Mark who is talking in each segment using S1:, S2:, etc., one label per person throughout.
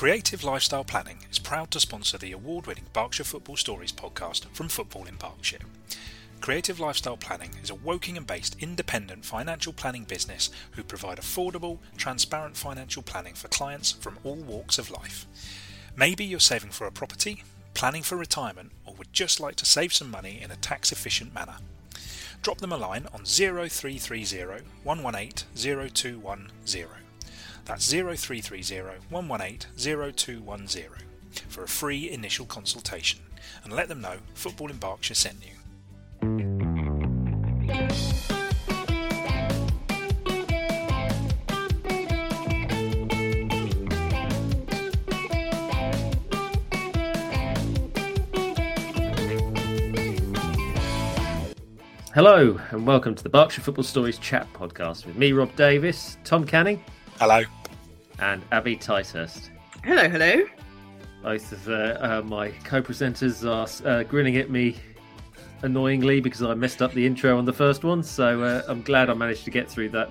S1: Creative Lifestyle Planning is proud to sponsor the award winning Berkshire Football Stories podcast from Football in Berkshire. Creative Lifestyle Planning is a Wokingham based independent financial planning business who provide affordable, transparent financial planning for clients from all walks of life. Maybe you're saving for a property, planning for retirement, or would just like to save some money in a tax efficient manner. Drop them a line on 0330 118 0210. That's 0330 118 0210 for a free initial consultation and let them know Football in Berkshire sent you.
S2: Hello, and welcome to the Berkshire Football Stories Chat podcast with me, Rob Davis, Tom Canning,
S1: Hello.
S2: and Abby Ticehurst.
S3: Hello, hello.
S2: Both of uh, uh, my co presenters are uh, grinning at me annoyingly because I messed up the intro on the first one, so uh, I'm glad I managed to get through that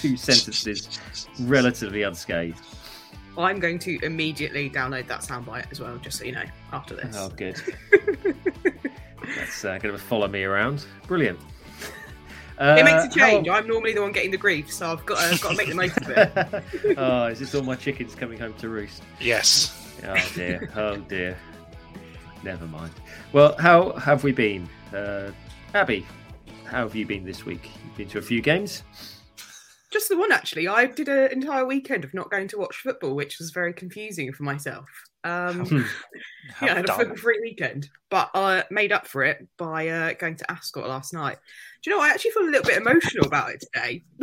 S2: two sentences relatively unscathed.
S3: I'm going to immediately download that soundbite as well, just so you know, after this.
S2: Oh, good. That's uh, going to follow me around. Brilliant.
S3: It makes a
S2: Uh,
S3: change.
S2: how-
S3: I'm normally the one getting the grief, so I've got, I've got to make the most of it.
S2: oh, is this all my chickens coming home to roost?
S1: Yes.
S2: Oh dear, oh dear. Never mind. Well, how have we been? Uh, Abby, how have you been this week? You've been to a few games?
S3: Just the one, actually. I did an entire weekend of not going to watch football, which was very confusing for myself. Um,
S1: How
S3: yeah, I had a football free weekend, but I made up for it by uh, going to Ascot last night. Do you know? I actually feel a little bit emotional about it today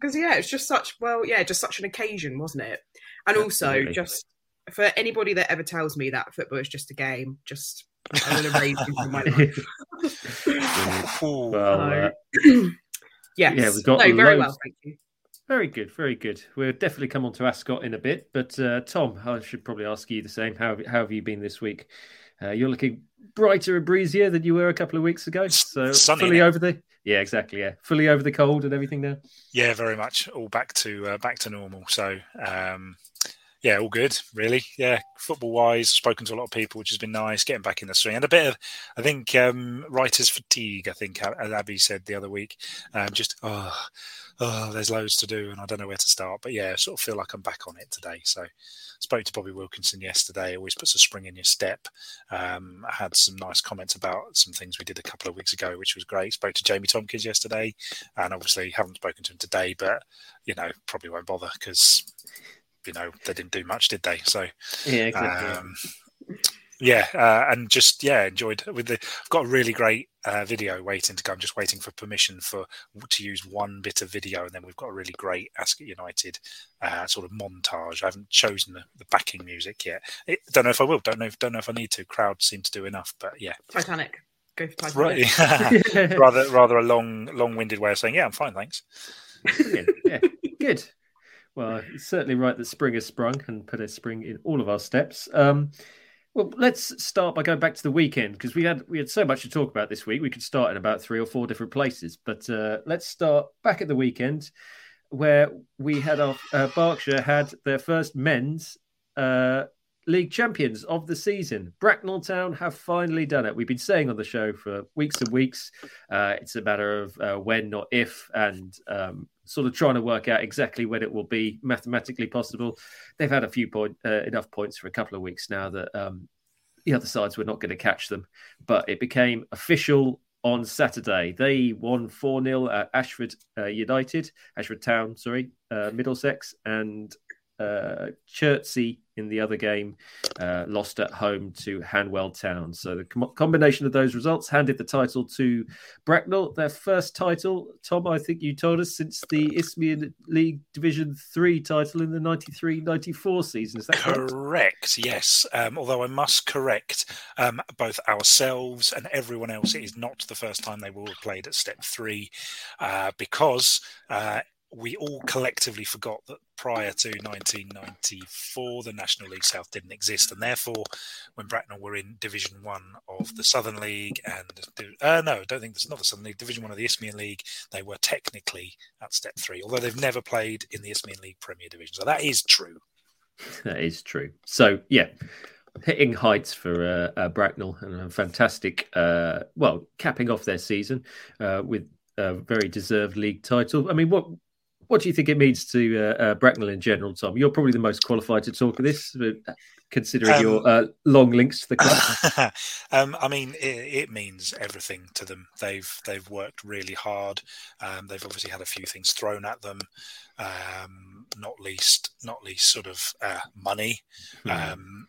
S3: because yeah, it's just such well, yeah, just such an occasion, wasn't it? And also,
S2: Absolutely.
S3: just for anybody that ever tells me that football is just a game, just I will erase you from my life.
S2: Well, uh,
S3: yes,
S2: Yeah, we've got
S3: no, very
S2: loads-
S3: well, thank you.
S2: Very good, very good. We'll definitely come on to Ascot in a bit, but uh, Tom, I should probably ask you the same. How, how have you been this week? Uh, you're looking brighter and breezier than you were a couple of weeks ago. So
S1: Sunny,
S2: fully over the yeah, exactly. Yeah, fully over the cold and everything now.
S1: Yeah, very much. All back to uh, back to normal. So, um, yeah, all good. Really. Yeah, football wise, spoken to a lot of people, which has been nice. Getting back in the swing and a bit of, I think, um, writers' fatigue. I think, as Abby said the other week, um, just oh, oh, there's loads to do, and I don't know where to start. But yeah, I sort of feel like I'm back on it today. So, spoke to Bobby Wilkinson yesterday. Always puts a spring in your step. Um, I had some nice comments about some things we did a couple of weeks ago, which was great. Spoke to Jamie Tompkins yesterday, and obviously haven't spoken to him today, but you know probably won't bother because you know they didn't do much, did they? So
S2: Yeah, exactly.
S1: um, yeah, uh, and just yeah, enjoyed with the. I've got a really great uh, video waiting to go. I'm just waiting for permission for to use one bit of video, and then we've got a really great Ascot United uh, sort of montage. I haven't chosen the, the backing music yet. It, don't know if I will. Don't know. If, don't know if I need to. Crowd seem to do enough, but yeah,
S3: Titanic. Go for Titanic.
S1: right. rather rather a long long-winded way of saying yeah, I'm fine, thanks.
S2: Brilliant. Yeah, good. Well, it's certainly right that spring has sprung and put a spring in all of our steps. Um, well, let's start by going back to the weekend because we had we had so much to talk about this week. We could start in about three or four different places, but uh, let's start back at the weekend where we had our uh, Berkshire had their first men's uh, league champions of the season. Bracknell Town have finally done it. We've been saying on the show for weeks and weeks. Uh, it's a matter of uh, when, not if, and um, sort of trying to work out exactly when it will be mathematically possible. They've had a few point uh, enough points for a couple of weeks now that um, the other sides were not going to catch them, but it became official on Saturday. They won 4 0 at Ashford uh, United, Ashford Town, sorry, uh, Middlesex, and uh, Chertsey in the other game uh, lost at home to Hanwell Town. So the com- combination of those results handed the title to Bracknell, their first title. Tom, I think you told us since the Isthmian League Division Three title in the 93-94 season. Is that correct?
S1: Correct, yes. Um, although I must correct um, both ourselves and everyone else, it is not the first time they will have played at step three uh, because uh, we all collectively forgot that prior to 1994, the National League South didn't exist. And therefore, when Bracknell were in Division One of the Southern League and, uh, no, don't think it's not the Southern League, Division One of the Isthmian League, they were technically at step three, although they've never played in the Isthmian League Premier Division. So that is true.
S2: That is true. So yeah, hitting heights for uh, uh, Bracknell and a fantastic, uh, well, capping off their season uh, with a very deserved league title. I mean, what what do you think it means to uh, uh, Bracknell in general, Tom? You're probably the most qualified to talk of this, considering um, your long links to the
S1: club. um, I mean, it, it, means everything to them. They've they've worked really hard. Um, they've obviously had a few things thrown at them. Um, not least, not least, sort of money. Mm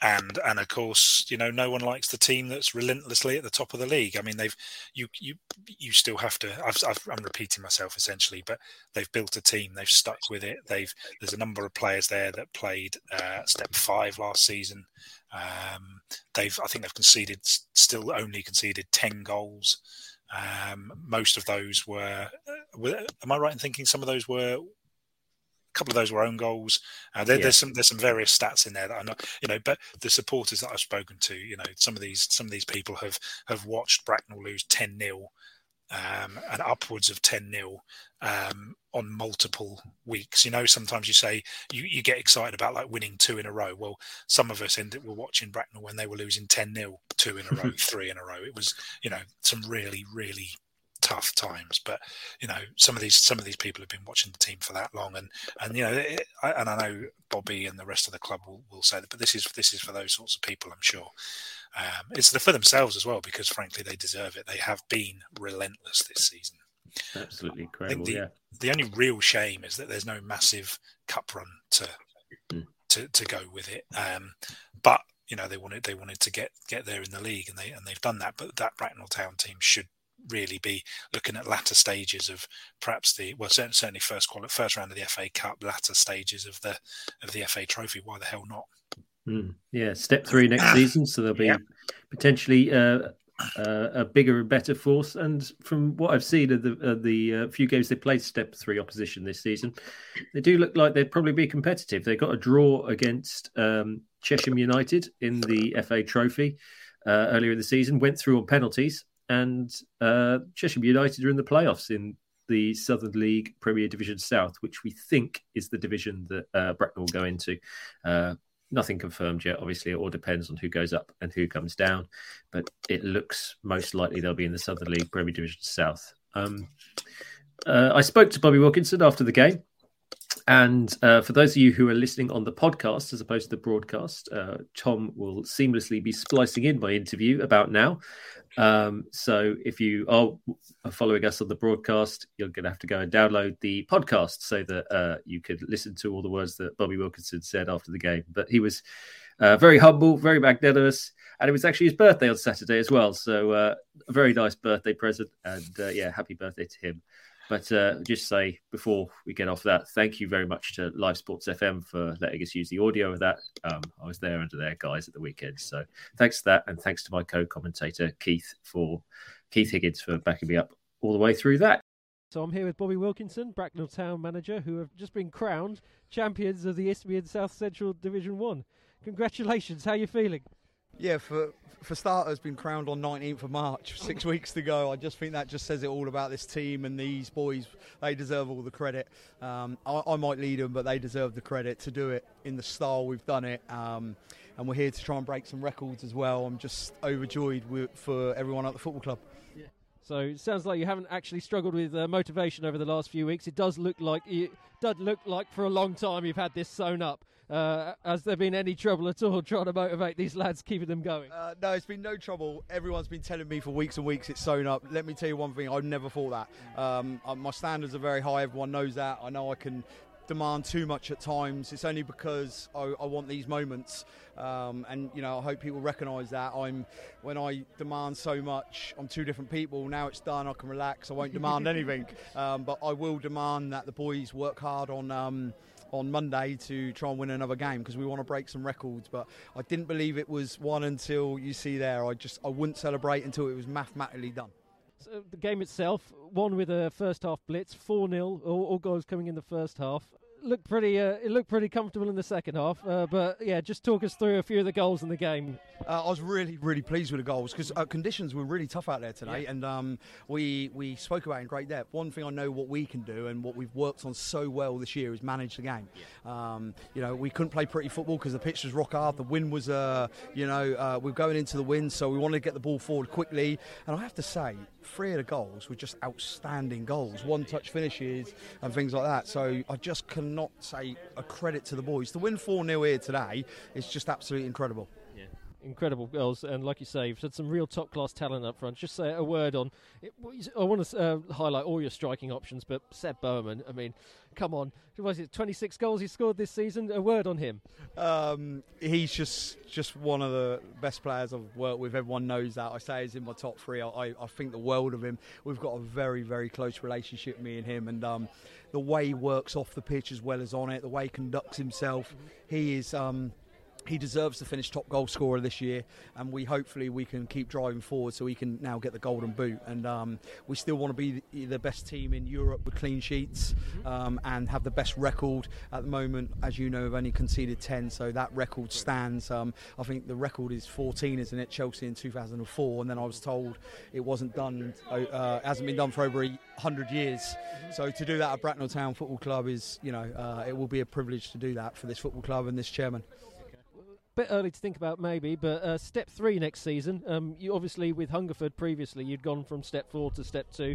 S1: and and of course you know no one likes the team that's relentlessly at the top of the league. I mean they've you you you still have to I've, i am repeating myself essentially but they've built a team they've stuck with it. They've there's a number of players there that played uh, step five last season. Um, they've i think they've conceded still only conceded 10 goals. Um, most of those were, uh, were am i right in thinking some of those were couple of those were own goals. Uh, there, yeah. There's some there's some various stats in there that I'm not, you know, but the supporters that I've spoken to, you know, some of these some of these people have have watched Bracknell lose ten 0 um, and upwards of 10 0 um, on multiple weeks. You know, sometimes you say you, you get excited about like winning two in a row. Well, some of us ended were watching Bracknell when they were losing 10 0, two in a row, three in a row. It was, you know, some really, really tough times. But you know, some of these some of these people have been watching the team for that long, and and you know, it, I, and I know Bobby and the rest of the club will, will say that. But this is this is for those sorts of people, I'm sure. Um, it's for themselves as well because frankly they deserve it. They have been relentless this season.
S2: Absolutely incredible.
S1: The,
S2: yeah.
S1: The only real shame is that there's no massive cup run to mm. to, to go with it. Um, but you know they wanted they wanted to get get there in the league and they and they've done that. But that Bracknell Town team should really be looking at latter stages of perhaps the well certainly first quality, first round of the FA Cup, latter stages of the of the FA Trophy. Why the hell not?
S2: Mm, yeah, step three next season, so there'll be yeah. potentially uh, uh, a bigger and better force. And from what I've seen of the of the uh, few games they played step three opposition this season, they do look like they'd probably be competitive. They got a draw against um, Chesham United in the FA Trophy. Uh, earlier in the season, went through on penalties, and uh, Chesham United are in the playoffs in the Southern League Premier Division South, which we think is the division that uh, Bracknell will go into. Uh, nothing confirmed yet. Obviously, it all depends on who goes up and who comes down, but it looks most likely they'll be in the Southern League Premier Division South. Um, uh, I spoke to Bobby Wilkinson after the game. And uh, for those of you who are listening on the podcast as opposed to the broadcast, uh, Tom will seamlessly be splicing in my interview about now. Um, so if you are following us on the broadcast, you're going to have to go and download the podcast so that uh, you could listen to all the words that Bobby Wilkinson said after the game. But he was uh, very humble, very magnanimous, and it was actually his birthday on Saturday as well. So uh, a very nice birthday present, and uh, yeah, happy birthday to him. But uh, just say before we get off that, thank you very much to Live Sports FM for letting us use the audio of that. Um, I was there under their guys at the weekend, so thanks to that, and thanks to my co-commentator Keith for Keith Higgins for backing me up all the way through that.
S4: So I'm here with Bobby Wilkinson, Bracknell Town manager, who have just been crowned champions of the Isthmian South Central Division One. Congratulations! How are you feeling?
S5: Yeah, for for starters, been crowned on 19th of March, six weeks to go. I just think that just says it all about this team and these boys. They deserve all the credit. Um, I, I, might lead them, but they deserve the credit to do it in the style we've done it. Um, and we're here to try and break some records as well. I'm just overjoyed with, for everyone at the football club.
S4: Yeah. So it sounds like you haven't actually struggled with uh, motivation over the last few weeks. It does look like it does look like for a long time you've had this sewn up. Uh, has there been any trouble at all trying to motivate these lads, keeping them going?
S5: Uh, no, it's been no trouble. Everyone's been telling me for weeks and weeks it's sewn up. Let me tell you one thing: I've never thought that. Um, uh, my standards are very high. Everyone knows that. I know I can demand too much at times. It's only because I, I want these moments, um, and you know I hope people recognise that. I'm when I demand so much, I'm two different people. Now it's done, I can relax. I won't demand anything, um, but I will demand that the boys work hard on. Um, on Monday to try and win another game because we want to break some records. But I didn't believe it was one until you see there. I just I wouldn't celebrate until it was mathematically done.
S4: So the game itself, one with a first half blitz, 4 0, all, all, goals coming in the first half. Looked pretty. Uh, it looked pretty comfortable in the second half. Uh, but yeah, just talk us through a few of the goals in the game.
S5: Uh, I was really, really pleased with the goals because uh, conditions were really tough out there today,
S4: Yeah.
S5: and um, we we spoke about it in great depth. One thing I know what we can do and what we've worked on so well this year is manage the game. Um, you know, we couldn't play pretty football because the pitch was rock hard. The wind was, uh, you know, uh, we are going into the wind, so we wanted to get the ball forward quickly. And I have to say, three of the goals were just outstanding goals, one touch finishes and things like that. So I just cannot say a credit to the boys. To win 4 0 here today is just absolutely incredible.
S4: Incredible goals, and like you say, you've had some real top class talent up front. Just say a word on. It, I want to uh, highlight all your striking options, but Seb Bowman. I mean, come on, was it 26 goals he scored this season? A word on him.
S5: Um, he's just just one of the best players I've worked with. Everyone knows that. I say he's in my top three. I, I, I think the world of him. We've got a very very close relationship, me and him, and um, the way he works off the pitch as well as on it, the way he conducts himself, he is. Um, he deserves to finish top goal scorer this year, and we hopefully we can keep driving forward so he can now get the golden boot. And um, we still want to be the, best team in Europe with clean sheets um, and have the best record at the moment. As you know, we've only conceded 10, so that record stands. Um, I think the record is 14, isn't it? Chelsea in 2004, and then I was told it wasn't done, uh, hasn't been done for over hundred years. So to do that at Bracknell Town Football Club is, you know, uh, it will be a privilege to do that for this football club and this chairman
S4: bit early to think about maybe, but uh, step three next season. Um, you obviously with Hungerford previously, you'd gone from step four to step two.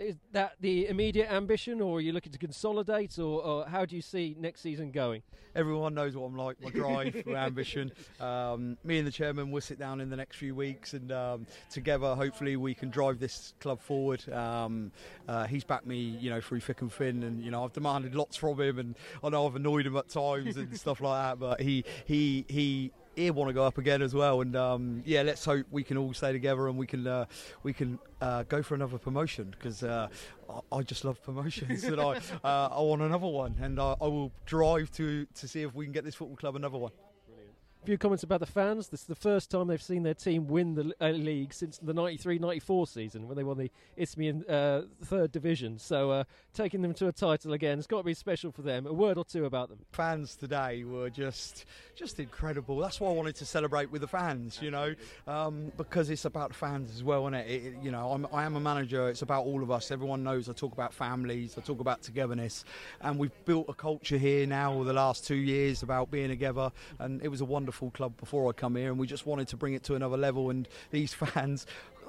S4: Is that the immediate ambition, or are you looking to consolidate, or, or how do you see next season going?
S5: Everyone knows what I'm like, my drive, my ambition. Um, me and the chairman will sit down in the next few weeks, and um, together, hopefully, we can drive this club forward. Um, uh, he's backed me, you know, through thick and thin, and you know, I've demanded lots from him, and I know I've annoyed him at times and stuff like that. But he, he, he want to go up again as well. And um, yeah, let's hope we can all stay together and we can uh, we can uh, go for another promotion because uh, I, I, just love promotions and I uh, I want another one and I, I will drive to to see if we can get this football club another one.
S4: A few comments about the fans. This is the first time they've seen their team win the uh, league since the 93-94 season when they won the Isthmian uh, third division. So uh, taking them to a title again, it's got to be special for them. A word or two about them.
S5: Fans today were just just incredible. That's why I wanted to celebrate with the fans, you know, um, because it's about the fans as well, isn't it? it you know, I'm, I am a manager. It's about all of us. Everyone knows I talk about families. I talk about togetherness, and we've built a culture here now over the last two years about being together, and it was a wonderful wonderful club before I come here, and we just wanted to bring it to another level. And these fans,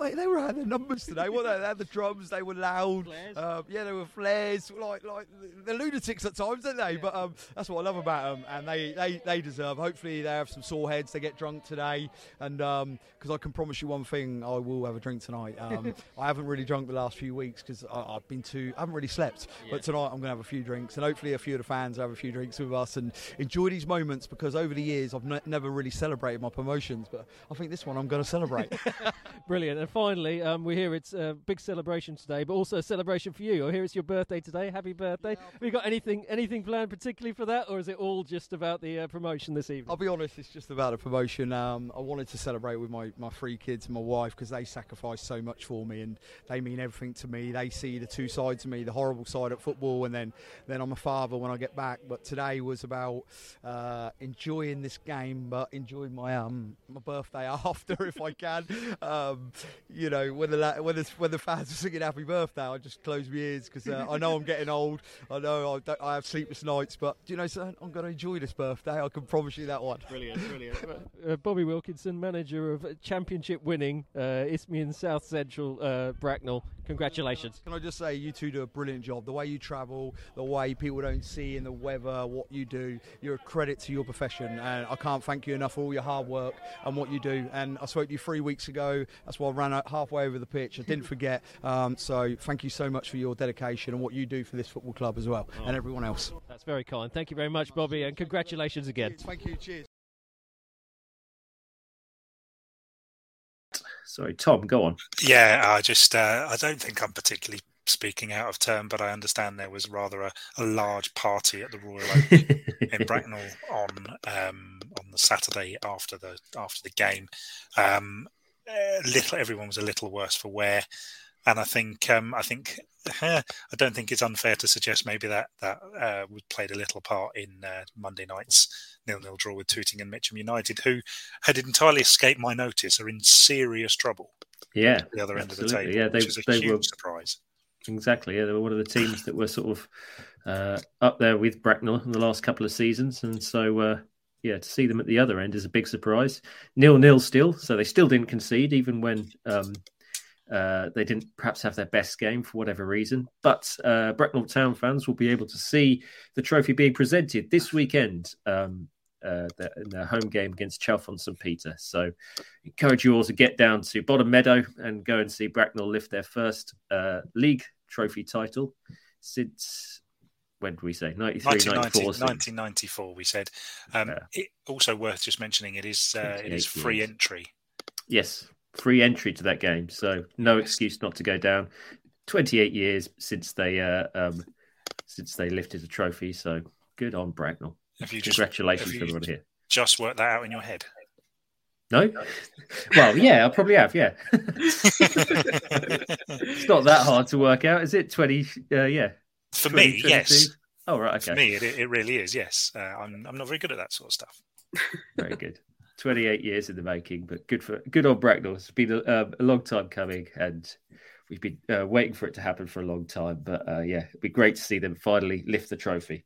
S5: they were at their numbers today. What they had the drums, they were loud. Uh, yeah, they were flares, like like they're lunatics at times, aren't they? Yeah. But um, that's what I love about them, and they, they, they deserve. Hopefully, they have some sore heads. They get drunk today, and because um, I can promise you one thing, I will have a drink tonight. Um, I haven't really drunk the last few weeks because I've been too. I haven't really slept, yeah. but tonight I'm going to have a few drinks, and hopefully a few of the fans have a few drinks with us and enjoy these moments because over the years I've ne- never really celebrated my promotions, but I think this one I'm going to celebrate.
S4: Brilliant. Finally, um, we hear it's a big celebration today, but also a celebration for you. I hear it's your birthday today. Happy birthday! Yeah. Have you got anything anything planned particularly for that, or is it all just about the uh, promotion this evening?
S5: I'll be honest, it's just about the promotion. Um, I wanted to celebrate with my, my three kids and my wife because they sacrificed so much for me and they mean everything to me. They see the two sides of me, the horrible side at football, and then then I'm a father when I get back. But today was about uh, enjoying this game, but enjoying my um my birthday after if I can. Um, you know, when the when the when the fans are singing "Happy Birthday," I just close my ears because uh, I know I'm getting old. I know I, I, have sleepless nights, but you know, son, I'm going to enjoy this birthday. I can promise you that one.
S4: Brilliant, brilliant. uh, Bobby Wilkinson, manager of championship-winning uh, Isthmian South Central uh, Bracknell. Congratulations.
S5: Can I just say, you two do a brilliant job. The way you travel, the way people don't see in the weather what you do, you're a credit to your profession. And I can't thank you enough for all your hard work and what you do. And I spoke to you three weeks ago. That's why I ran halfway over the pitch. I didn't forget. Um, so thank you so much for your dedication and what you do for this football club as well oh. and everyone else.
S4: That's very kind. Thank you very much, Bobby, and congratulations again.
S5: Thank you. Cheers.
S2: Sorry, Tom, go on.
S1: Yeah, I just uh, I don't think I'm particularly speaking out of turn, but I understand there was rather a, a large party at the Royal Oak in Bracknell on um, on the Saturday after the after the game. Um, little everyone was a little worse for wear. and I think um, I think I don't think it's unfair to suggest maybe that that uh, played a little part in uh, Monday night's nil-nil draw with Tooting and Mitcham United, who had entirely escaped my notice, are in serious trouble.
S2: Yeah,
S1: the other
S2: absolutely.
S1: end of the table.
S2: Yeah, they, they were
S1: surprise.
S2: Exactly. Yeah, they were one of the teams that were sort of uh, up there with Bracknell in the last couple of seasons, and so uh, yeah, to see them at the other end is a big surprise. Nil nil still, so they still didn't concede even when um, uh, they didn't perhaps have their best game for whatever reason. But uh, Bracknell Town fans will be able to see the trophy being presented this weekend um, uh, in their home game against Chalfont St Peter. So, encourage you all to get down to Bottom Meadow and go and see Bracknell lift their first uh, league trophy title since when did we say 93 94
S1: 1994 we said um, yeah. it, also worth just mentioning it is uh, it is free years. entry
S2: yes free entry to that game so no excuse not to go down 28 years since they uh, um, since they lifted a trophy so good on bracknell have you congratulations just, everyone here
S1: just worked that out in your head
S2: no? Well, yeah, I probably have, yeah. it's not that hard to work out, is it? 20, uh, yeah.
S1: For me, yes.
S2: Oh, right, okay.
S1: For me, it, it really is, yes. Uh, I'm, I'm not very good at that sort of stuff.
S2: very good. 28 years in the making, but good for good old Bracknell. It's been a, uh, a long time coming, and we've been uh, waiting for it to happen for a long time. But uh, yeah, it'd be great to see them finally lift the trophy.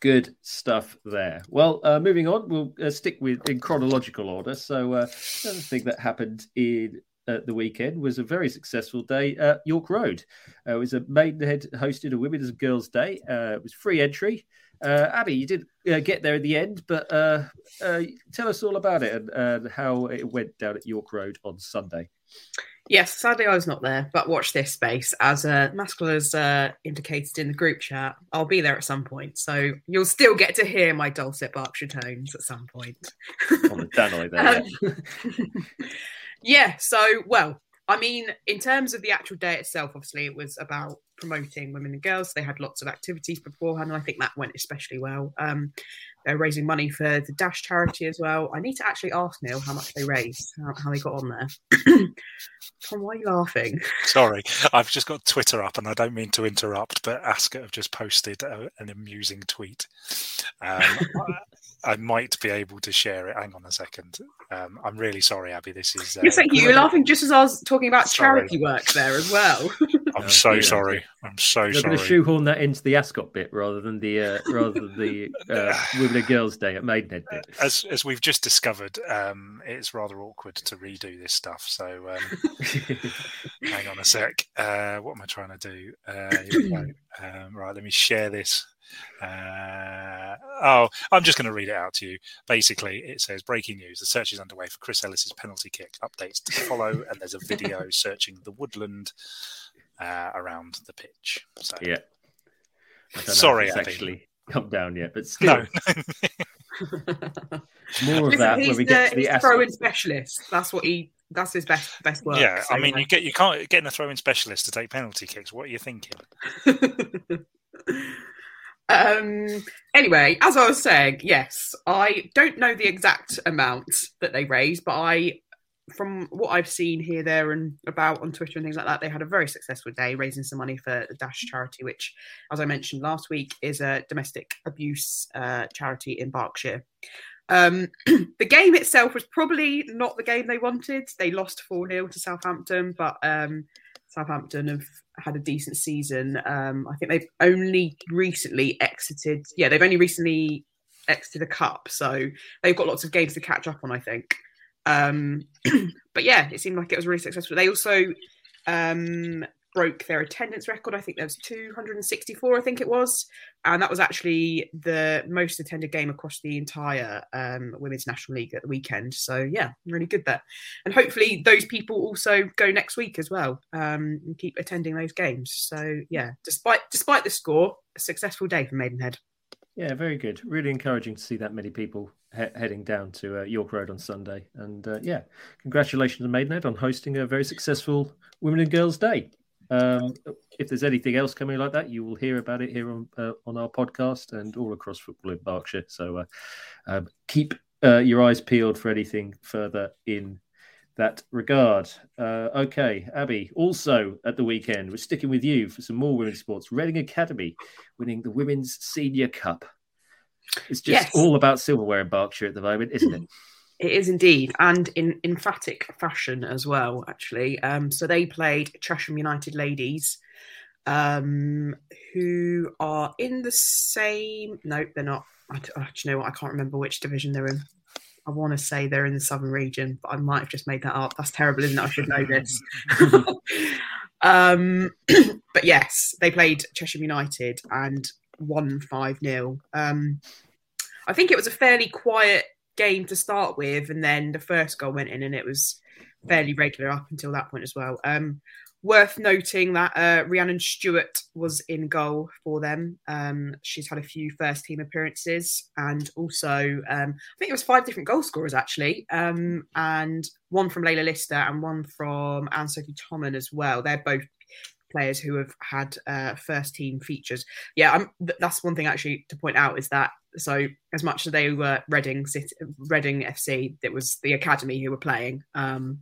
S2: Good stuff there. Well, uh, moving on, we'll uh, stick with in chronological order. So, uh, another thing that happened in uh, the weekend was a very successful day at York Road. Uh, it was a Maidenhead hosted a Women's and Girls Day. Uh, it was free entry. Abby, you did get there in the end, but tell us all about it and, and how it went down at York Road on Sunday.
S3: Yes, sadly I was not there, but watch this space. As uh, Maskell has uh, indicated in the group chat, I'll be there at some point. So you'll still get to hear my dulcet Berkshire tones at some point.
S2: On the Danoi there.
S3: Um, yeah, so, well, I mean, in terms of the actual day itself, obviously it was about promoting women and girls. They had lots of activities beforehand, and I think that went especially well. Um, they're raising money for the Dash charity as well. I need to actually ask Neil how much they raised, how, how they got on there. Tom, why are you laughing?
S1: Sorry, I've just got Twitter up, and I don't mean to interrupt, but Ascot have just posted a, an amusing tweet. Um, I, I, might be able to share it. Hang on a second. Um, I'm really sorry, Abby. This is.
S3: Uh, yes, thank you. You're laughing just as I was talking about sorry. charity work there as well.
S1: I'm oh, so sorry. I'm so
S2: You're
S1: sorry.
S2: going to shoehorn that into the Ascot bit rather than the uh, rather than the uh, Women and Girls Day at Maidenhead bit.
S1: As as we've just discovered, um, it's rather awkward to redo this stuff. So um, hang on a sec. Uh, what am I trying to do? Uh, um, right, let me share this. Uh, oh, I'm just going to read it out to you. Basically, it says breaking news: the search is underway for Chris Ellis's penalty kick. Updates to follow, and there's a video searching the woodland uh, around the pitch. So,
S2: yeah.
S1: Sorry,
S2: actually come down yet, but still.
S3: No. More of Listen, that when we get the, to the throw-in specialist. That's what he. That's his best best work.
S1: Yeah, so, I mean, you get you can't getting a throw-in specialist to take penalty kicks. What are you thinking?
S3: um. Anyway, as I was saying, yes, I don't know the exact amount that they raised, but I from what I've seen here, there, and about on Twitter and things like that, they had a very successful day raising some money for the Dash charity, which, as I mentioned last week, is a domestic abuse uh, charity in Berkshire. Um, the game itself was probably not the game they wanted. They lost 4 0 to Southampton, but um, Southampton have had a decent season. Um, I think they've only recently exited, yeah, they've only recently exited a cup. So they've got lots of games to catch up on, I think. Um, but yeah, it seemed like it was really successful. They also um, broke their attendance record. I think there was 264, I think it was, and that was actually the most attended game across the entire um, Women's National League at the weekend. So yeah, really good there, and hopefully those people also go next week as well um, and keep attending those games. So yeah, despite despite the score, a successful day for Maidenhead.
S2: Yeah, very good. Really encouraging to see that many people he- heading down to uh, York Road on Sunday. And uh, yeah, congratulations to Maidenhead on hosting a very successful Women and Girls Day. Um, if there's anything else coming like that, you will hear about it here on uh, on our podcast and all across football in Berkshire. So uh, um, keep uh, your eyes peeled for anything further in that regard. Uh, okay, Abby, also at the weekend, we're sticking with you for some more women's sports. Reading Academy winning the Women's Senior Cup. It's just
S3: Yes.
S2: all about silverware in Berkshire at the moment, isn't it?
S3: It is indeed, and in emphatic fashion as well, actually. Um, so they played Chesham United ladies, um, who are in the same. No, they're not. I, oh, do you know what? I can't remember which division they're in. I want to say they're in the southern region, but I might have just made that up. That's terrible, isn't it? I should know this. um, but yes, they played Chesham United and won 5 0. Um, I think it was a fairly quiet game to start with, and then the first goal went in, and it was fairly regular up until that point as well. Um, worth noting that uh, Rhiannon Stewart was in goal for them. Um, she's had a few first team appearances, and also um, I think it was five different goal scorers actually, um, and one from Layla Lister and one from Anne Sophie Tommen as well. They're both players who have had uh, first team features. Yeah, I'm, that's one thing actually to point out is that so as much as they were Reading City, Reading FC, it was the academy who were playing. Um,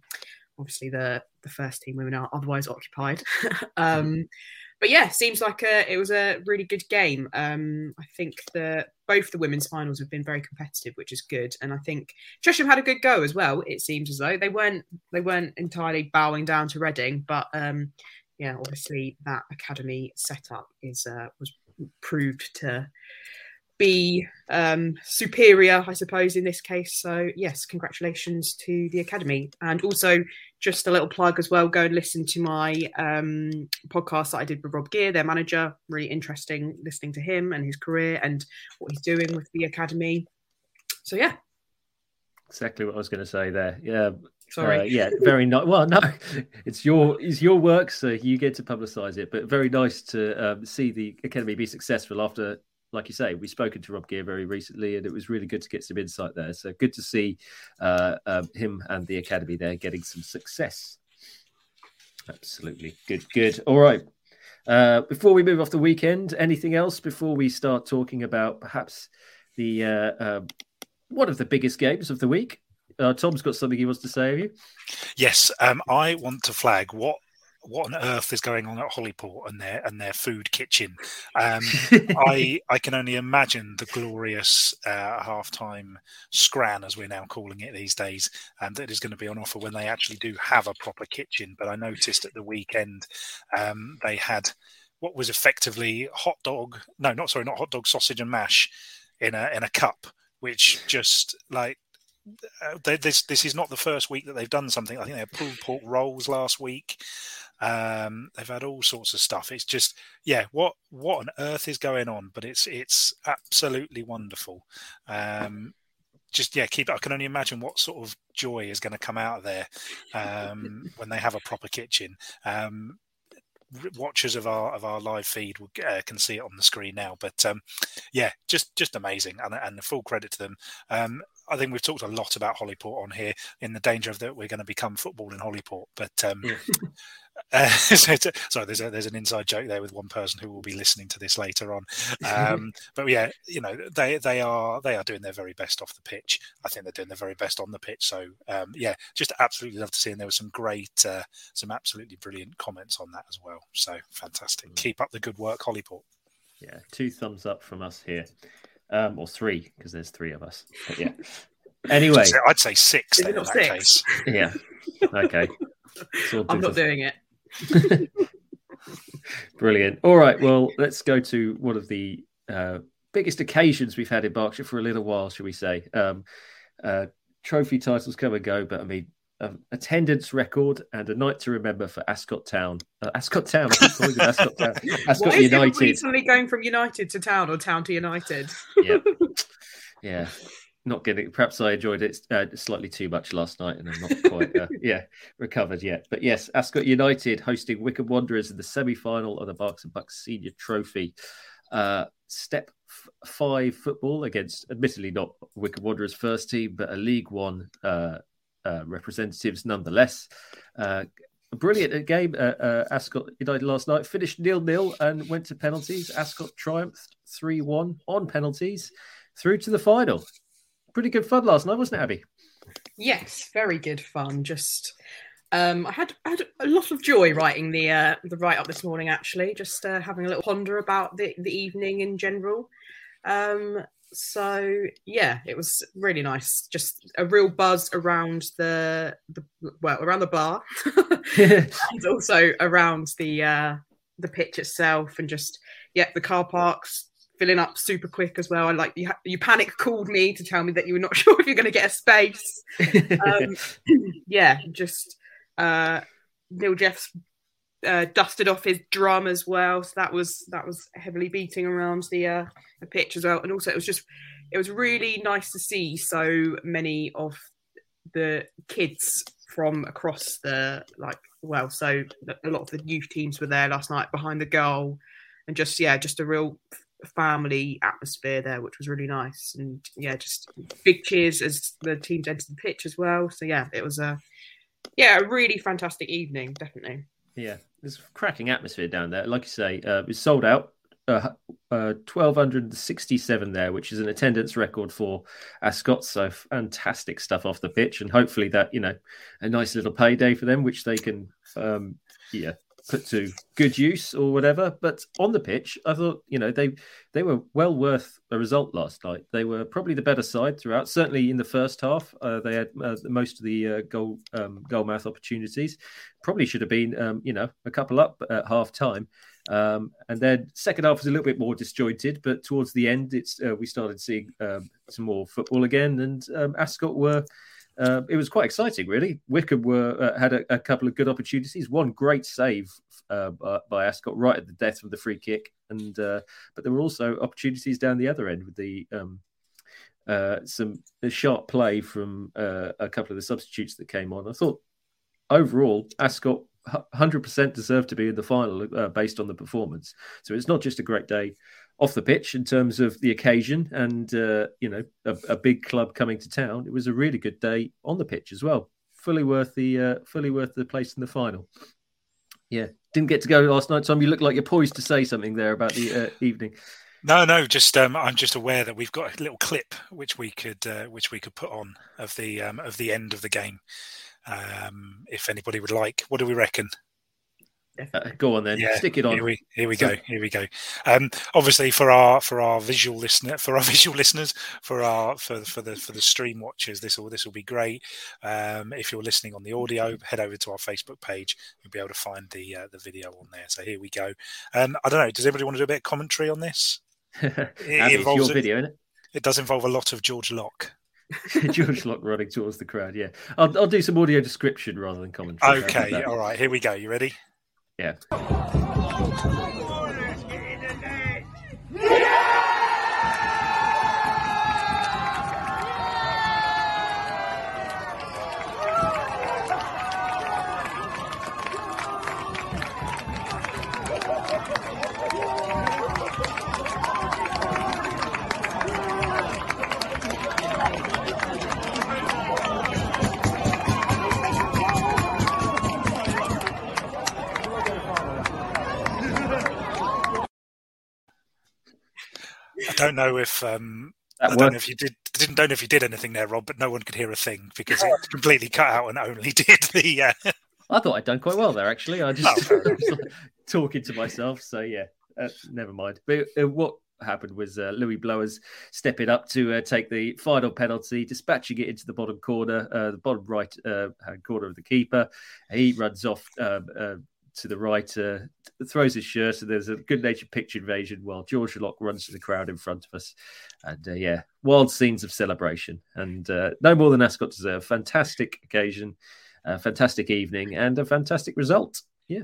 S3: obviously, the the first team women are otherwise occupied. um, but yeah, seems like a, it was a really good game. Um, I think the both the women's finals have been very competitive, which is good. And I think Chesham had a good go as well. It seems as though they weren't they weren't entirely bowing down to Reading, but um, yeah, obviously that academy setup is uh, was proved to be um, superior, I suppose, in this case. So yes, congratulations to the academy, and also just a little plug as well. Go and listen to my um, podcast that I did with Rob Gear, their manager. Really interesting listening to him and his career and what he's doing with the academy. So yeah,
S2: Exactly what I was going to say there. Yeah,
S3: sorry.
S2: Uh, yeah, very nice. Well, no, it's your it's your work, so you get to publicise it. But very nice to um, see the academy be successful after, like you say, we've spoken to Rob Gear very recently, and it was really good to get some insight there. So good to see uh, um, him and the academy there getting some success. Absolutely good, good. All right. Uh, before we move off the weekend, anything else before we start talking about perhaps the uh, uh, one of the biggest games of the week? Uh, Tom's got something he wants to say. Have you?
S1: Yes, um, I want to flag what what on earth is going on at Holyport and their and their food kitchen. Um, I I can only imagine the glorious uh, halftime scran, as we're now calling it these days, um, that is going to be on offer when they actually do have a proper kitchen. But I noticed at the weekend um, they had what was effectively hot dog, no, not sorry, not hot dog, sausage and mash in a in a cup, which just like uh, they, this this is not the first week that they've done something. I think they had pulled pork rolls last week. Um, they've had all sorts of stuff. It's just yeah, what what on earth is going on? But it's it's absolutely wonderful. Um, just yeah, keep. I can only imagine what sort of joy is going to come out of there um, when they have a proper kitchen. Um, watchers of our of our live feed will, uh, can see it on the screen now. But um, yeah, just just amazing, and and full credit to them. Um, I think we've talked a lot about Holyport on here, in the danger of that we're going to become football in Holyport. But um, uh, so it's a- sorry, there's a, there's an inside joke there with one person who will be listening to this later on. Um, but yeah, you know they they are they are doing their very best off the pitch. I think they're doing their very best on the pitch. So um, yeah, just absolutely love to see. And there was some great, uh, some absolutely brilliant comments on that as well. So fantastic. Keep up the good work, Holyport.
S2: Yeah, two thumbs up from us here, um, or three because there's three of us. But yeah. Anyway,
S1: I'd say, I'd say six
S3: Is
S1: then in
S3: not
S1: that
S3: six?
S1: case.
S2: yeah. Okay. So
S3: I'm not doing it.
S2: Brilliant. All right. Well, let's go to one of the uh, biggest occasions we've had in Berkshire for a little while, shall we say? Um, uh, trophy titles come and go, but I mean, um, attendance record and a night to remember for Ascot Town. Uh, Ascot Town. Ascot Town. Ascot
S3: Why
S2: United.
S3: suddenly going from United to Town or Town to United?
S2: yeah. Yeah. Not getting. Perhaps I enjoyed it uh, slightly too much last night, and I'm not quite, uh, yeah, recovered yet. But yes, Ascot United hosting Wycombe Wanderers in the semi-final of the Berks and Bucks Senior Trophy. Uh, step f- five football against, admittedly not Wycombe Wanderers first team, but a League One uh, representatives nonetheless. Uh, brilliant game. Uh, uh, Ascot United last night finished nil nil and went to penalties. Ascot triumphed three one on penalties through to the final. Pretty good fun last night, wasn't it, Abby?
S3: Yes, very good fun. Just um, I had had a lot of joy writing the uh, the write up this morning. Actually, just uh, having a little ponder about the the evening in general. Um, so yeah, it was really nice. Just a real buzz around the the well around the bar, and also around the uh, the pitch itself, and just yeah, the car parks filling up super quick as well. I like you, you panic called me to tell me that you were not sure if you're going to get a space. um, yeah, just uh, Neil Jeffs uh, dusted off his drum as well, so that was that was heavily beating around the uh, the pitch as well. And also, it was just it was really nice to see so many of the kids from across the like well, so a lot of the youth teams were there last night behind the goal, and just yeah, just a real family atmosphere there, which was really nice. And yeah, just big cheers as the teams entered the pitch as well. So yeah, it was a yeah, a really fantastic evening, definitely.
S2: Yeah, there's a cracking atmosphere down there. Like you say, uh, it's sold out. Uh, uh, 1267 there, which is an attendance record for Ascot. So fantastic stuff off the pitch, and hopefully that you know a nice little payday for them, which they can um, yeah put to good use or whatever. But on the pitch, I thought you know they they were well worth a result last night. They were probably the better side throughout. Certainly in the first half, uh, they had uh, most of the uh, goal um, goal mouth opportunities. Probably should have been um, you know a couple up at half time. Um, and then second half was a little bit more disjointed, but towards the end, it's uh, we started seeing um, some more football again, and um, Ascot were uh, it was quite exciting, really. Wycombe were uh, had a, a, couple of good opportunities. One great save uh, by Ascot right at the death of the free kick, and uh, but there were also opportunities down the other end with the um, uh, some sharp play from uh, a couple of the substitutes that came on. I thought overall Ascot 100% deserved to be in the final based on the performance. So it's not just a great day off the pitch in terms of the occasion and uh, you know a, a, big club coming to town. It was a really good day on the pitch as well. Fully worth the uh, fully worth the place in the final. Yeah, didn't get to go last night, Tom. You look like you're poised to say something there about the uh, evening.
S1: No, no, just um, I'm just aware that we've got a little clip which we could uh, which we could put on of the um, of the end of the game. Um, if anybody would like, what do we reckon?
S2: Uh, go on then, yeah, stick it on.
S1: Here we, here we go. Here we go. Um, obviously, for our for our visual listener, for our visual listeners, for our for for the for the stream watchers, this will this will be great. Um, if you're listening on the audio, head over to our Facebook page. You'll be able to find the uh, the video on there. So here we go. Um, I don't know. Does anybody want to do a bit of commentary on this?
S2: it, it involves your video, it?
S1: It does involve a lot of George Locke.
S2: George Locke running towards the crowd. Yeah, I'll, I'll do some audio description rather than commentary.
S1: Okay, all right. Here we go. You ready?
S2: Yeah.
S1: Don't know if um, I don't know if you did didn't don't know if you did anything there, Rob, but no one could hear a thing because it completely cut out and only did the. Uh...
S2: I thought I'd done quite well there, actually. I just oh, talking to myself, so yeah, uh, never mind. But uh, what happened was uh, Louis Blowers stepping up to uh, take the final penalty, dispatching it into the bottom corner, uh, the bottom right uh, hand corner of the keeper. He runs off um, uh, to the right, uh, throws his shirt, and there's a good natured picture invasion while George Locke runs to the crowd in front of us. And uh, yeah, wild scenes of celebration. And uh, no more than Ascot deserve. Fantastic occasion, a fantastic evening, and a fantastic result. Yeah.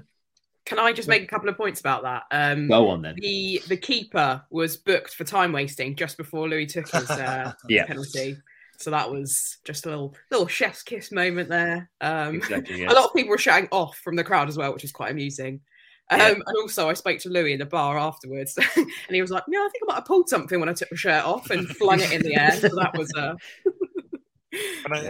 S3: Can I just make a couple of points about that? Um,
S2: Go on then.
S3: The the keeper was booked for time wasting just before Louis took his uh, yeah. penalty. So that was just a little little chef's kiss moment there. Um, exactly, yes. A lot of people were shouting off from the crowd as well, which is quite amusing. Um, yeah. And also, I spoke to Louis in the bar afterwards, and he was like, "Yeah, I think I might have pulled something when I took my shirt off and flung it in the air." So that was uh...
S1: when, I,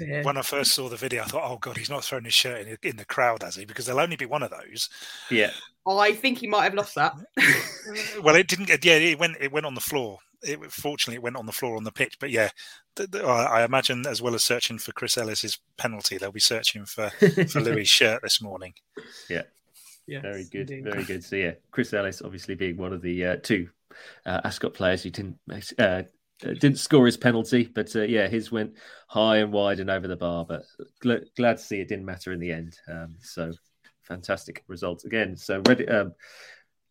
S1: yeah, when I first saw the video, I thought, "Oh God, he's not throwing his shirt in, in the crowd, has he?" Because there'll only be one of those.
S2: Yeah,
S3: I think he might have lost that.
S1: well, it didn't get. Yeah, it went. It went on the floor it, fortunately, it went on the floor on the pitch. But yeah, th- th- I imagine as well as searching for Chris Ellis's penalty, they'll be searching for for Louis' shirt this morning.
S2: Yeah.
S3: Yes,
S2: very good,
S3: indeed.
S2: very good. So yeah, Chris Ellis obviously being one of the uh, two uh, Ascot players who didn't uh, didn't score his penalty, but uh, yeah, his went high and wide and over the bar. But gl- glad to see it didn't matter in the end. Um, so fantastic results again. So ready. um,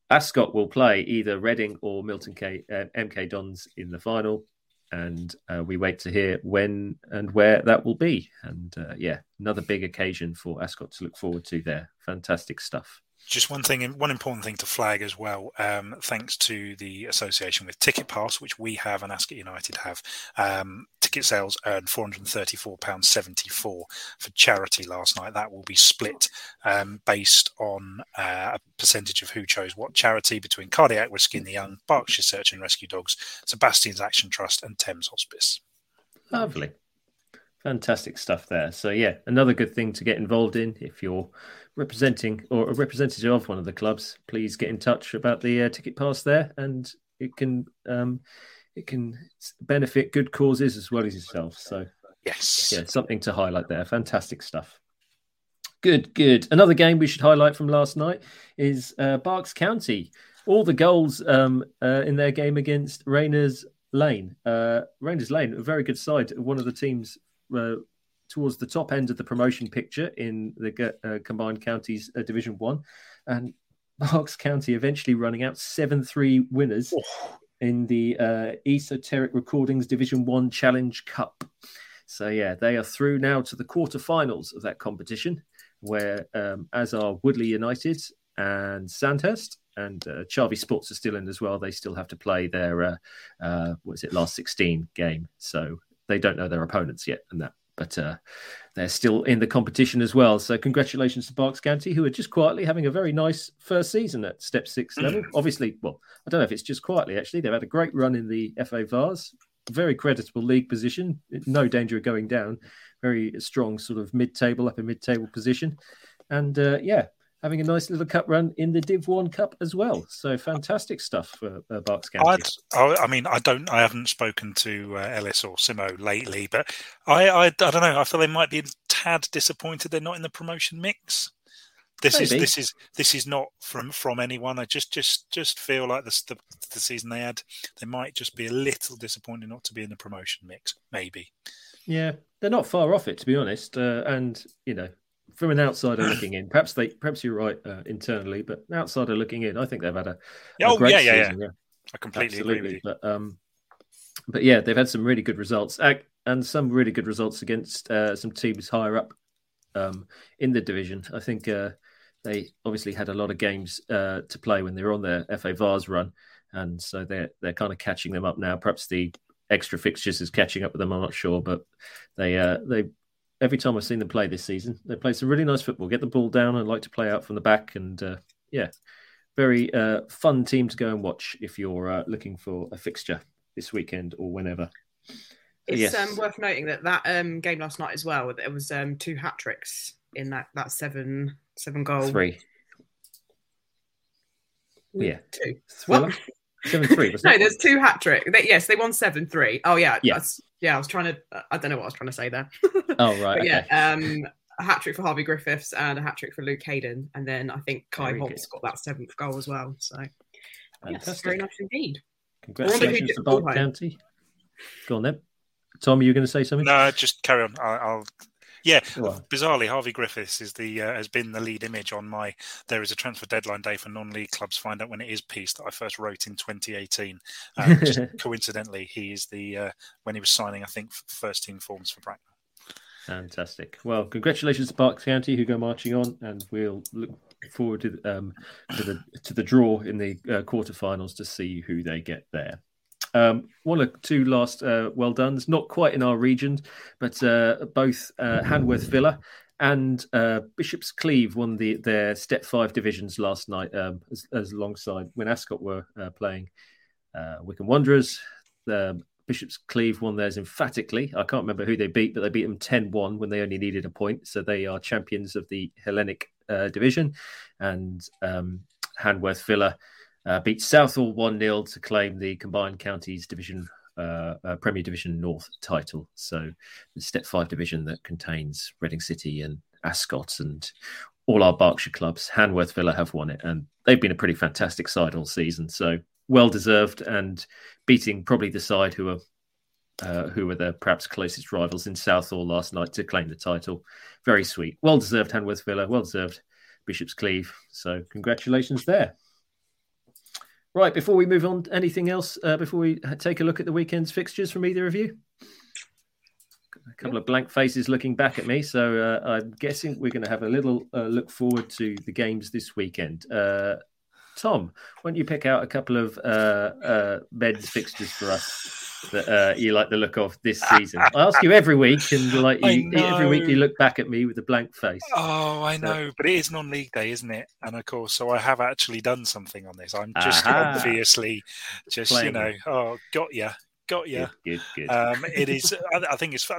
S2: Ascot will play either Reading or Milton K uh, MK Dons in the final, and uh, we wait to hear when and where that will be. And uh, yeah, another big occasion for Ascot to look forward to there. Fantastic stuff.
S1: Just one thing, one important thing to flag as well. Um, thanks to the association with Ticket Pass, which we have and Ascot United have, um, ticket sales earned four hundred and thirty-four pounds seventy-four for charity last night. That will be split um, based on uh, a percentage of who chose what charity between Cardiac Rescue in the Young, Berkshire Search and Rescue Dogs, Sebastian's Action Trust, and Thames Hospice.
S2: Lovely. Fantastic stuff there. So yeah, another good thing to get involved in if you're representing or a representative of one of the clubs. Please get in touch about the uh, ticket pass there, and it can um, it can benefit good causes as well as yourself. So
S1: Yes.
S2: yeah, something to highlight there. Fantastic stuff. Good, good. Another game we should highlight from last night is uh, Berks County. All the goals um, uh, in their game against Rayners Lane. Uh, Rayners Lane, a very good side, one of the teams uh, towards the top end of the promotion picture in the uh, combined counties uh, Division One, and Berks County eventually running out seven three winners in the uh, Esoteric Recordings Division One Challenge Cup. So yeah, they are through now to the quarterfinals of that competition, where um, as are Woodley United and Sandhurst and uh, Sports are still in as well. They still have to play their uh, uh, what is it last sixteen game, so they don't know their opponents yet, and that. But uh, they're still in the competition as well. So congratulations to Berks County, who are just quietly having a very nice first season at Step Six level. Obviously, well, I don't know if it's just quietly. Actually, they've had a great run in the FA Vase, very creditable league position, no danger of going down. Very strong sort of mid-table, upper mid-table position, and uh, yeah, having a nice little cup run in the Div One Cup as well. So fantastic stuff for uh, Berks County.
S1: I'd, I, I mean, I don't, I haven't spoken to uh, Ellis or Simo lately, but I, I, I don't know. I feel they might be a tad disappointed they're not in the promotion mix. This is this is this is not from from anyone. I just just just feel like the, the the season they had, they might just be a little disappointed not to be in the promotion mix. Maybe.
S2: Yeah, they're not far off it, to be honest. Uh, and you know, from an outsider looking in, perhaps they, perhaps you're right uh, internally, but an outsider looking in, I think they've had a, a
S1: Oh,
S2: great
S1: yeah, yeah, yeah.
S2: season.
S1: I completely agree with you.
S2: But um, but yeah, they've had some really good results and some really good results against uh, some teams higher up um, in the division. I think uh, they obviously had a lot of games uh, to play when they were on their FA Vase run, and so they're they're kind of catching them up now. Perhaps the extra fixtures is catching up with them. I'm not sure, but they uh, they every time I've seen them play this season, they play some really nice football. Get the ball down and like to play out from the back, and uh, yeah, very uh, fun team to go and watch if you're uh, looking for a fixture this weekend or whenever.
S3: It's
S2: Yes.
S3: um, worth noting that that um, game last night as well. There was um, two hat tricks in that that seven seven goal.
S2: Three, yeah.
S3: two.
S2: thriller? Seven three.
S3: No, there's two hat trick. They, yes, they won seven three. Oh yeah,
S2: Yeah.
S3: yeah. I was trying to. I don't know what I was trying to say there.
S2: Oh right, okay.
S3: yeah, um, a hat trick for Harvey Griffiths and a hat trick for Luke Hayden, and then I think Kai
S2: Very
S3: Hobbs got that seventh goal as well. So yes, very nice indeed.
S2: Congratulations
S3: gets
S2: to
S3: the ball
S2: Berks
S3: home.
S2: County. Go on then. Tom, are you going to say something?
S1: No, just carry on. I, I'll. Yeah,
S2: Well,
S1: bizarrely, Harvey Griffiths is the uh, has been the lead image on my. There is a transfer deadline day for non-league clubs. Find out when it is piece that I first wrote in 2018. Um, just coincidentally, he is the uh, when he was signing, I think, first team forms for Bracknell.
S2: Fantastic. Well, congratulations to Berks County who go marching on, and we'll look forward to um, to the to the draw in the uh, quarterfinals to see who they get there. Um, one or two last uh, well done's, not quite in our region, but uh, both uh, Hanworth Villa and uh, Bishop's Cleeve won the their Step Five divisions last night, um, as, as alongside when Ascot were uh, playing uh, Wycombe Wanderers. Bishop's Cleeve won theirs emphatically. I can't remember who they beat, but they beat them 10 1 when they only needed a point. So they are champions of the Hellenic division. And um, Hanworth Villa uh, beat Southall 1 0 to claim the Combined Counties Division uh, uh, Premier Division North title. So the Step 5 division that contains Reading City and Ascot and all our Berkshire clubs. Hanworth Villa have won it, and they've been a pretty fantastic side all season. So well deserved and beating probably the side who are uh, who were their perhaps closest rivals in Southall last night to claim the title. Very sweet. Well deserved, Hanworth Villa. Well deserved, Bishop's Cleeve. So, congratulations there. Right, before we move on, anything else uh, before we take a look at the weekend's fixtures from either of you? A couple of blank faces looking back at me. So, uh, I'm guessing we're going to have a little uh, look forward to the games this weekend. Uh, Tom, why don't you pick out a couple of uh, men's fixtures for us? that uh, you like the look of this season? I ask you every week, and like you, every week you look back at me with a blank face.
S1: Oh, I know, but it is non-league day, isn't it? And of course, so I have actually done something on this. I'm just Aha. obviously just Playing. you know, oh, got you, got you.
S2: Good, good. good.
S1: Um, it is. I, I think it's. Do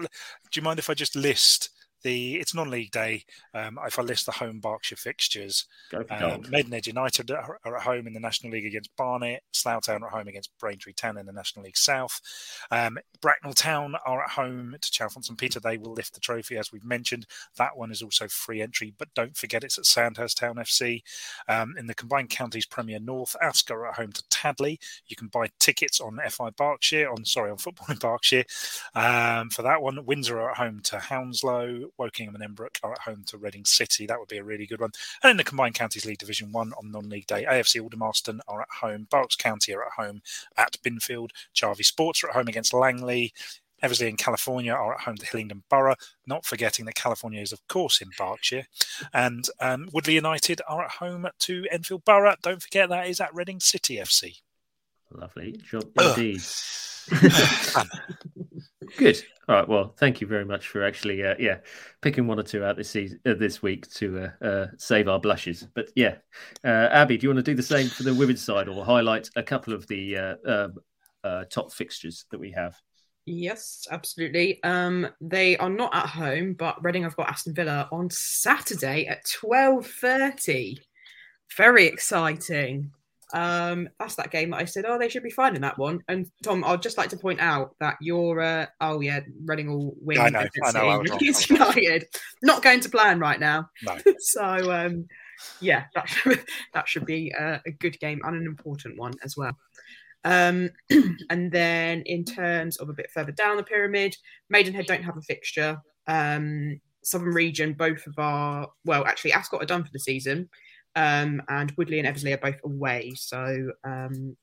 S1: you mind if I just list? The it's non-league day. Um, if I list the home Berkshire fixtures, um, Maidenhead United are at home in the National League against Barnet. Slough Town are at home against Braintree Town in the National League South. Um, Bracknell Town are at home to Chalfont St Peter. They will lift the trophy as we've mentioned. That one is also free entry, but don't forget it's at Sandhurst Town FC. Um, in the Combined Counties Premier North, Ascot are at home to Tadley. You can buy tickets on FI Berkshire on sorry on Football in Berkshire um, for that one. Windsor are at home to Hounslow. Wokingham and Embrook are at home to Reading City. That would be a really good one. And in the Combined Counties League Division 1 on non league day, AFC Aldermaston are at home. Berks County are at home at Binfield. Jarvie Sports are at home against Langley. Eversley in California are at home to Hillingdon Borough, not forgetting that California is, of course, in Berkshire. And um, Woodley United are at home to Enfield Borough. Don't forget that is at Reading City FC.
S2: Lovely job indeed. Good. All right. Well, thank you very much for actually, uh, yeah, picking one or two out this season, uh, this week to uh, uh save our blushes. But yeah, uh, Abby, do you want to do the same for the women's side, or highlight a couple of the uh, um, top fixtures that we have?
S3: Yes, absolutely. Um, they are not at home, but Reading have got Aston Villa on Saturday at twelve thirty. Very exciting. Um, that's that game that I said, oh, they should be fine in that one. And Tom, I'd just like to point out that you're, uh, oh yeah, Reading all win
S1: yeah, I know, I know,
S3: against United. Not going to plan right now.
S1: No.
S3: so um, yeah, that should, that should be uh, a good game and an important one as well. Um, and then in terms of a bit further down the pyramid, Maidenhead don't have a fixture. Um, Southern region, both of our well, actually, Ascot are done for the season. Um, and Woodley and Eversley are both away. So um,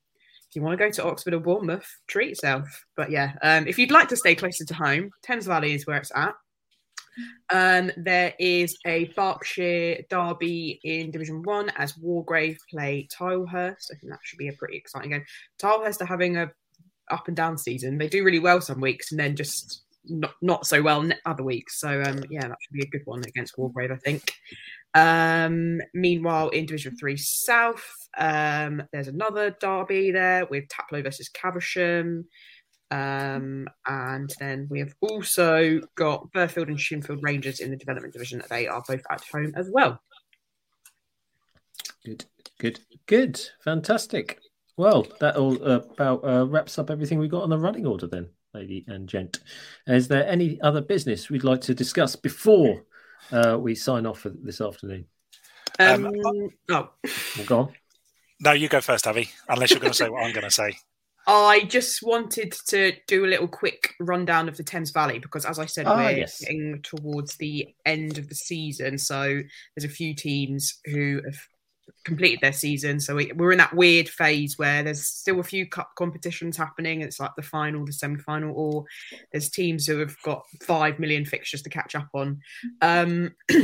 S3: if you want to go to Oxford or Bournemouth, treat yourself. But yeah, um, if you'd like to stay closer to home, Thames Valley is where it's at. Um, there is a Berkshire derby in Division One as Wargrave play Tilehurst. I think that should be a pretty exciting game. Tilehurst are having a up and down season. They do really well some weeks and then just not not so well other weeks. So um, yeah, that should be a good one against Wargrave, I think. Um, meanwhile, in Division Three South, um, there's another derby there with Taplow versus Caversham. Um, and then we have also got Burghfield and Shinfield Rangers in the development division. They are both at home as well.
S2: Good, good, good, fantastic. Well, that all uh, about uh, wraps up everything we got on the running order, then, lady and gent. Is there any other business we'd like to discuss before uh, we sign off for this afternoon?
S3: Um, um, oh,
S2: well, go on.
S1: No, you go first, Abby. Unless you're going to say what I'm going to say.
S3: I just wanted to do a little quick rundown of the Thames Valley because, as I said, oh, we're yes. getting towards the end of the season. So there's a few teams who have completed their season. So we, are in that weird phase where there's still a few cup competitions happening. It's like the final, the semi final, or there's teams who have got 5 million fixtures to catch up on. Um,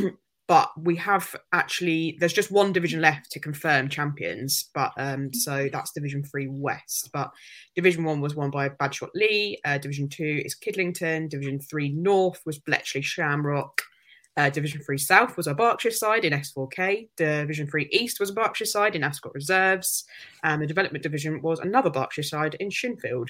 S3: but we have actually there's just one division left to confirm champions but um so that's division three west but division one was won by badshot lea uh, division two is kidlington division three north was bletchley shamrock uh, division 3 south was our berkshire side in s4k division 3 east was a berkshire side in ascot reserves and the development division was another berkshire side in shinfield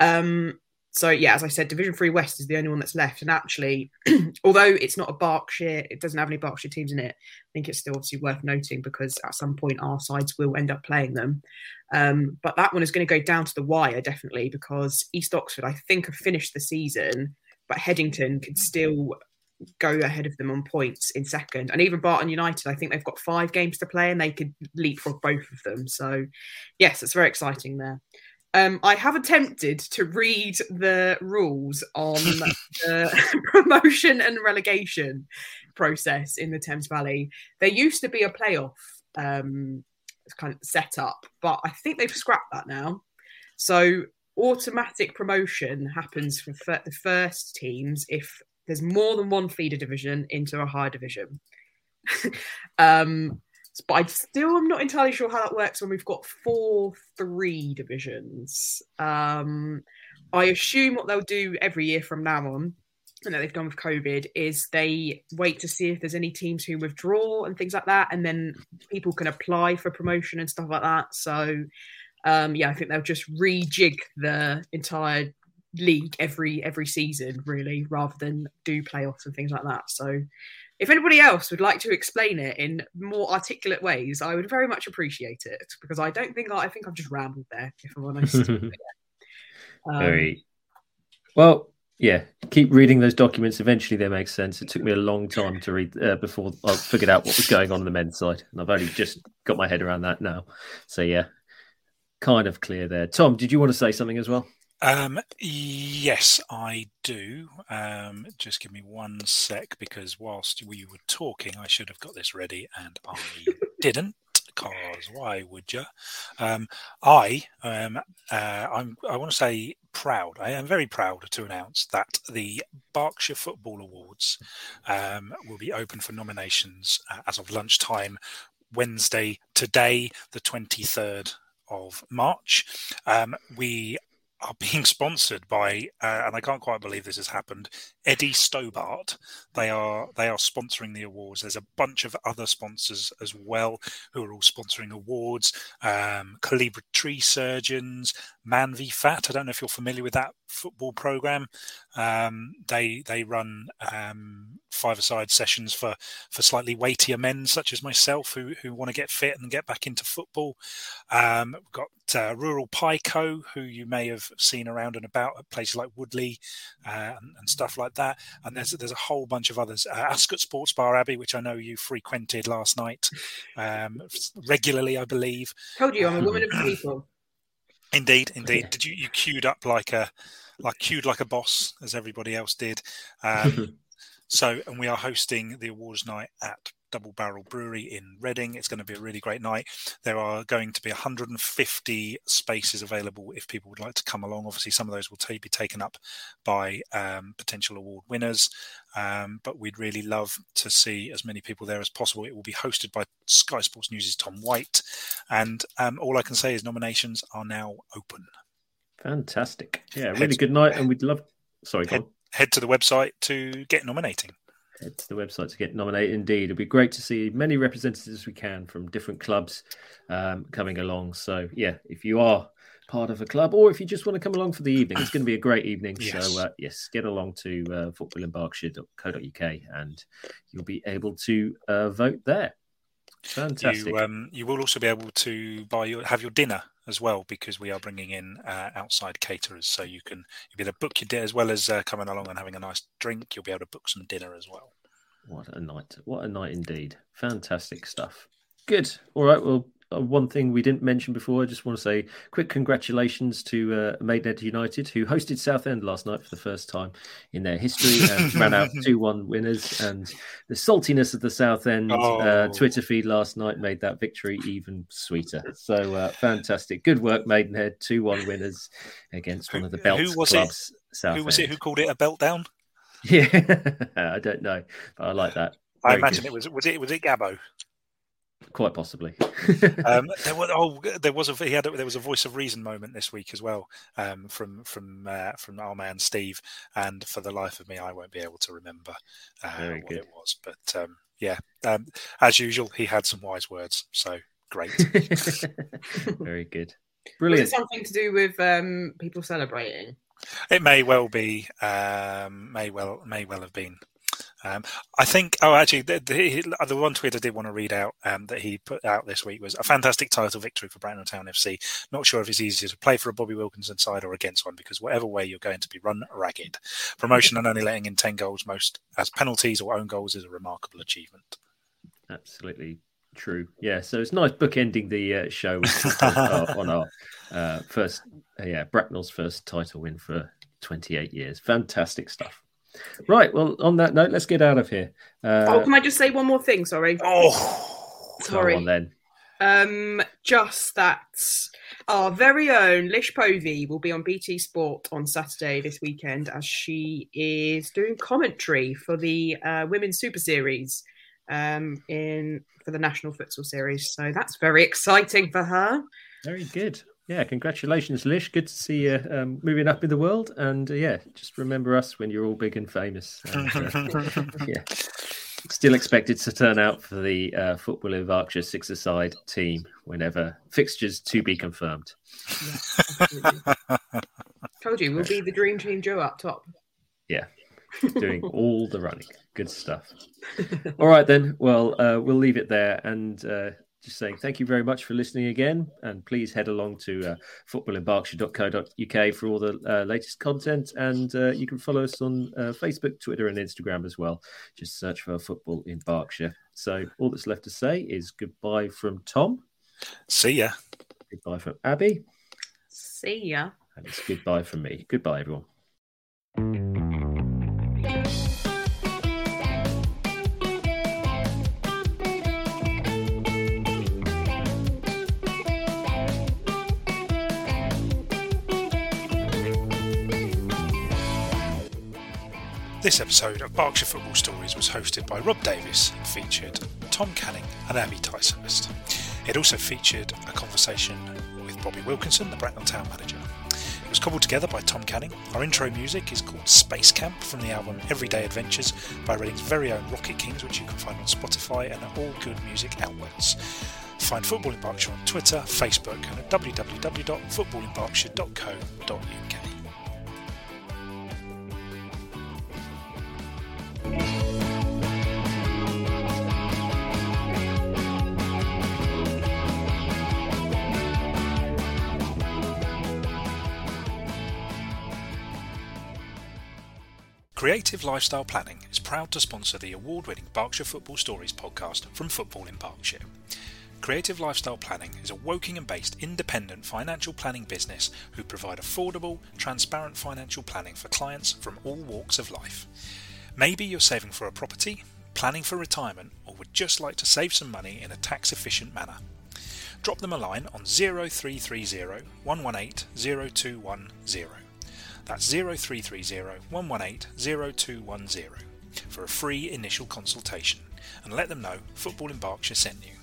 S3: um so yeah, as I said, Division Three West is the only one that's left. And actually, although it's not a Berkshire, it doesn't have any Berkshire teams in it. I think it's still obviously worth noting because at some point our sides will end up playing them. Um, but that one is going to go down to the wire definitely because East Oxford, I think, have finished the season, but Headington could still go ahead of them on points in second. And even Barton United, I think they've got five games to play and they could leapfrog both of them. So, yes, it's very exciting there. Um, I have attempted to read the rules on the promotion and relegation process in the Thames Valley. There used to be a playoff um, kind of set up, but I think they've scrapped that now. So automatic promotion happens for f- the first teams if there's more than one feeder division into a higher division. um, but I still am not entirely sure how that works when we've got four three divisions. Um, I assume what they'll do every year from now on, and that they've done with COVID, is they wait to see if there's any teams who withdraw and things like that, and then people can apply for promotion and stuff like that. So, um, yeah, I think they'll just rejig the entire league every every season, really, rather than do playoffs and things like that. So, if anybody else would like to explain it in more articulate ways, I would very much appreciate it because I don't think I, I think I've just rambled there, if I'm honest. um,
S2: very well. Yeah, keep reading those documents. Eventually, they make sense. It took me a long time to read uh, before I figured out what was going on in the men's side, and I've only just got my head around that now. So yeah, kind of clear there. Tom, did you want to say something as well?
S1: Um, yes, I do. Um, just give me one sec because whilst we were talking, I should have got this ready and I didn't. Cause why would you? Um, I um, uh, I'm, I want to say proud. I am very proud to announce that the Berkshire Football Awards um, will be open for nominations uh, as of lunchtime Wednesday, today, the 23rd of March. Um, we are being sponsored by, uh, and I can't quite believe this has happened. Eddie Stobart. They are they are sponsoring the awards. There's a bunch of other sponsors as well who are all sponsoring awards. Um, Calibra Tree Surgeons, Man v Fat. I don't know if you're familiar with that football program. Um, they they run um, five-a-side sessions for for slightly weightier men such as myself who who want to get fit and get back into football. Um, we've got uh, Rural Pico, who you may have seen around and about at places like Woodley uh, and, and, stuff like that. And there's there's a whole bunch of others. Uh, Ascot Sports Bar Abbey, which I know you frequented last night um, regularly, I believe.
S3: Told you, I'm a woman of people.
S1: Indeed, indeed. Did you you queued up like a like queued like a boss as everybody else did? Um, so, and we are hosting the awards night at Double Barrel Brewery in Reading. It's going to be a really great night. There are going to be 150 spaces available if people would like to come along. Obviously, some of those will t- be taken up by um, potential award winners, um, but we'd really love to see as many people there as possible. It will be hosted by Sky Sports News' Tom White, and um, all I can say is nominations are now open.
S2: Fantastic! Yeah, really good night, and we'd love. Sorry,
S1: head, head to the website to get nominating
S2: head to the website to get nominated. Indeed, it'd be great to see many representatives we can from different clubs um, coming along. So, yeah, if you are part of a club or if you just want to come along for the evening, it's going to be a great evening. Yes. So, uh, yes, get along to uh, footballinberkshire.co.uk and you'll be able to uh, vote there. Fantastic.
S1: You, um, you will also be able to buy your have your dinner as well because we are bringing in uh, outside caterers, so you can you'll be able to book your dinner as well as uh, coming along and having a nice drink. You'll be able to book some dinner as well.
S2: What a night! What a night indeed! Fantastic stuff. Good. All right. Well, one thing we didn't mention before, I just want to say quick congratulations to uh, Maidenhead United, who hosted Southend last night for the first time in their history and ran out 2 1 winners. And the saltiness of the Southend uh, oh. uh, Twitter feed last night made that victory even sweeter. So uh, fantastic. Good work, Maidenhead. 2 1 winners against one of the belt who was clubs.
S1: Who was it who called it a belt down?
S2: Yeah, I don't know, but I like that.
S1: Very I imagine good. it was was it was it Gabbo?
S2: Quite possibly.
S1: um, there was oh, there was a he had a, there was a voice of reason moment this week as well um, from from uh, from our man Steve, and for the life of me, I won't be able to remember uh, what good. it was. But um, yeah, um, as usual, he had some wise words. So great.
S2: Very good. Brilliant.
S3: Was it something to do with um, people celebrating?
S1: It may well be. Um, may well may well have been. Um, I think. Oh, actually, the, the, the, one tweet I did want to read out um, that he put out this week was a fantastic title victory for Bracknell Town FC. Not sure if it's easier to play for a Bobby Wilkinson side or against one because whatever way you're going to be run ragged. Promotion and only letting in ten goals most as penalties or own goals is a remarkable achievement.
S2: Absolutely true. Yeah, so it's nice bookending the uh, show on our uh, first, uh, yeah, Bracknell's first title win for 28 years. Fantastic stuff. Right. Well, on that note, let's get out of here.
S3: Uh, oh, can I just say one more thing? Sorry.
S1: Oh,
S3: sorry.
S2: On, then.
S3: Um, just that our very own Lish Povey will be on BT Sport on Saturday this weekend as she is doing commentary for the uh, Women's Super Series um, in for the National Futsal Series. So that's very exciting for her.
S2: Very good. Yeah, congratulations, Lish. Good to see you um, moving up in the world. And uh, yeah, just remember us when you're all big and famous. And, uh, yeah, still expected to turn out for the uh, Football in Berkshire six-a-side team whenever fixtures to be confirmed.
S3: Yeah, Told you, we'll be the dream team Joe up top.
S2: Yeah, doing all the running. Good stuff. All right, then. Well, uh, we'll leave it there. And uh, just saying thank you very much for listening again. And please head along to uh, footballinberkshire.co.uk for all the uh, latest content. And uh, you can follow us on uh, Facebook, Twitter, and Instagram as well. Just search for Football in Berkshire. So all that's left to say is goodbye from Tom.
S1: See ya.
S2: Goodbye from Abby.
S3: See ya.
S2: And it's goodbye from me. Goodbye, everyone.
S1: This episode of Berkshire Football Stories was hosted by Rob Davis and featured Tom Canning and Abby Ticehurst. It also featured a conversation with Bobby Wilkinson, the Bracknell Town manager. It was cobbled together by Tom Canning. Our intro music is called Space Camp from the album Everyday Adventures by Reading's very own Rocket Kings, which you can find on Spotify and all good music outlets. Find Football in Berkshire on Twitter, Facebook, and at www.footballinberkshire.co.uk. Creative Lifestyle Planning is proud to sponsor the award winning Berkshire Football Stories podcast from Football in Berkshire. Creative Lifestyle Planning is a Wokingham based independent financial planning business who provide affordable, transparent financial planning for clients from all walks of life. Maybe you're saving for a property, planning for retirement, or would just like to save some money in a tax efficient manner. Drop them a line on 0330 118 0210. That's 0330 118 0210 for a free initial consultation and let them know Football in Berkshire sent you.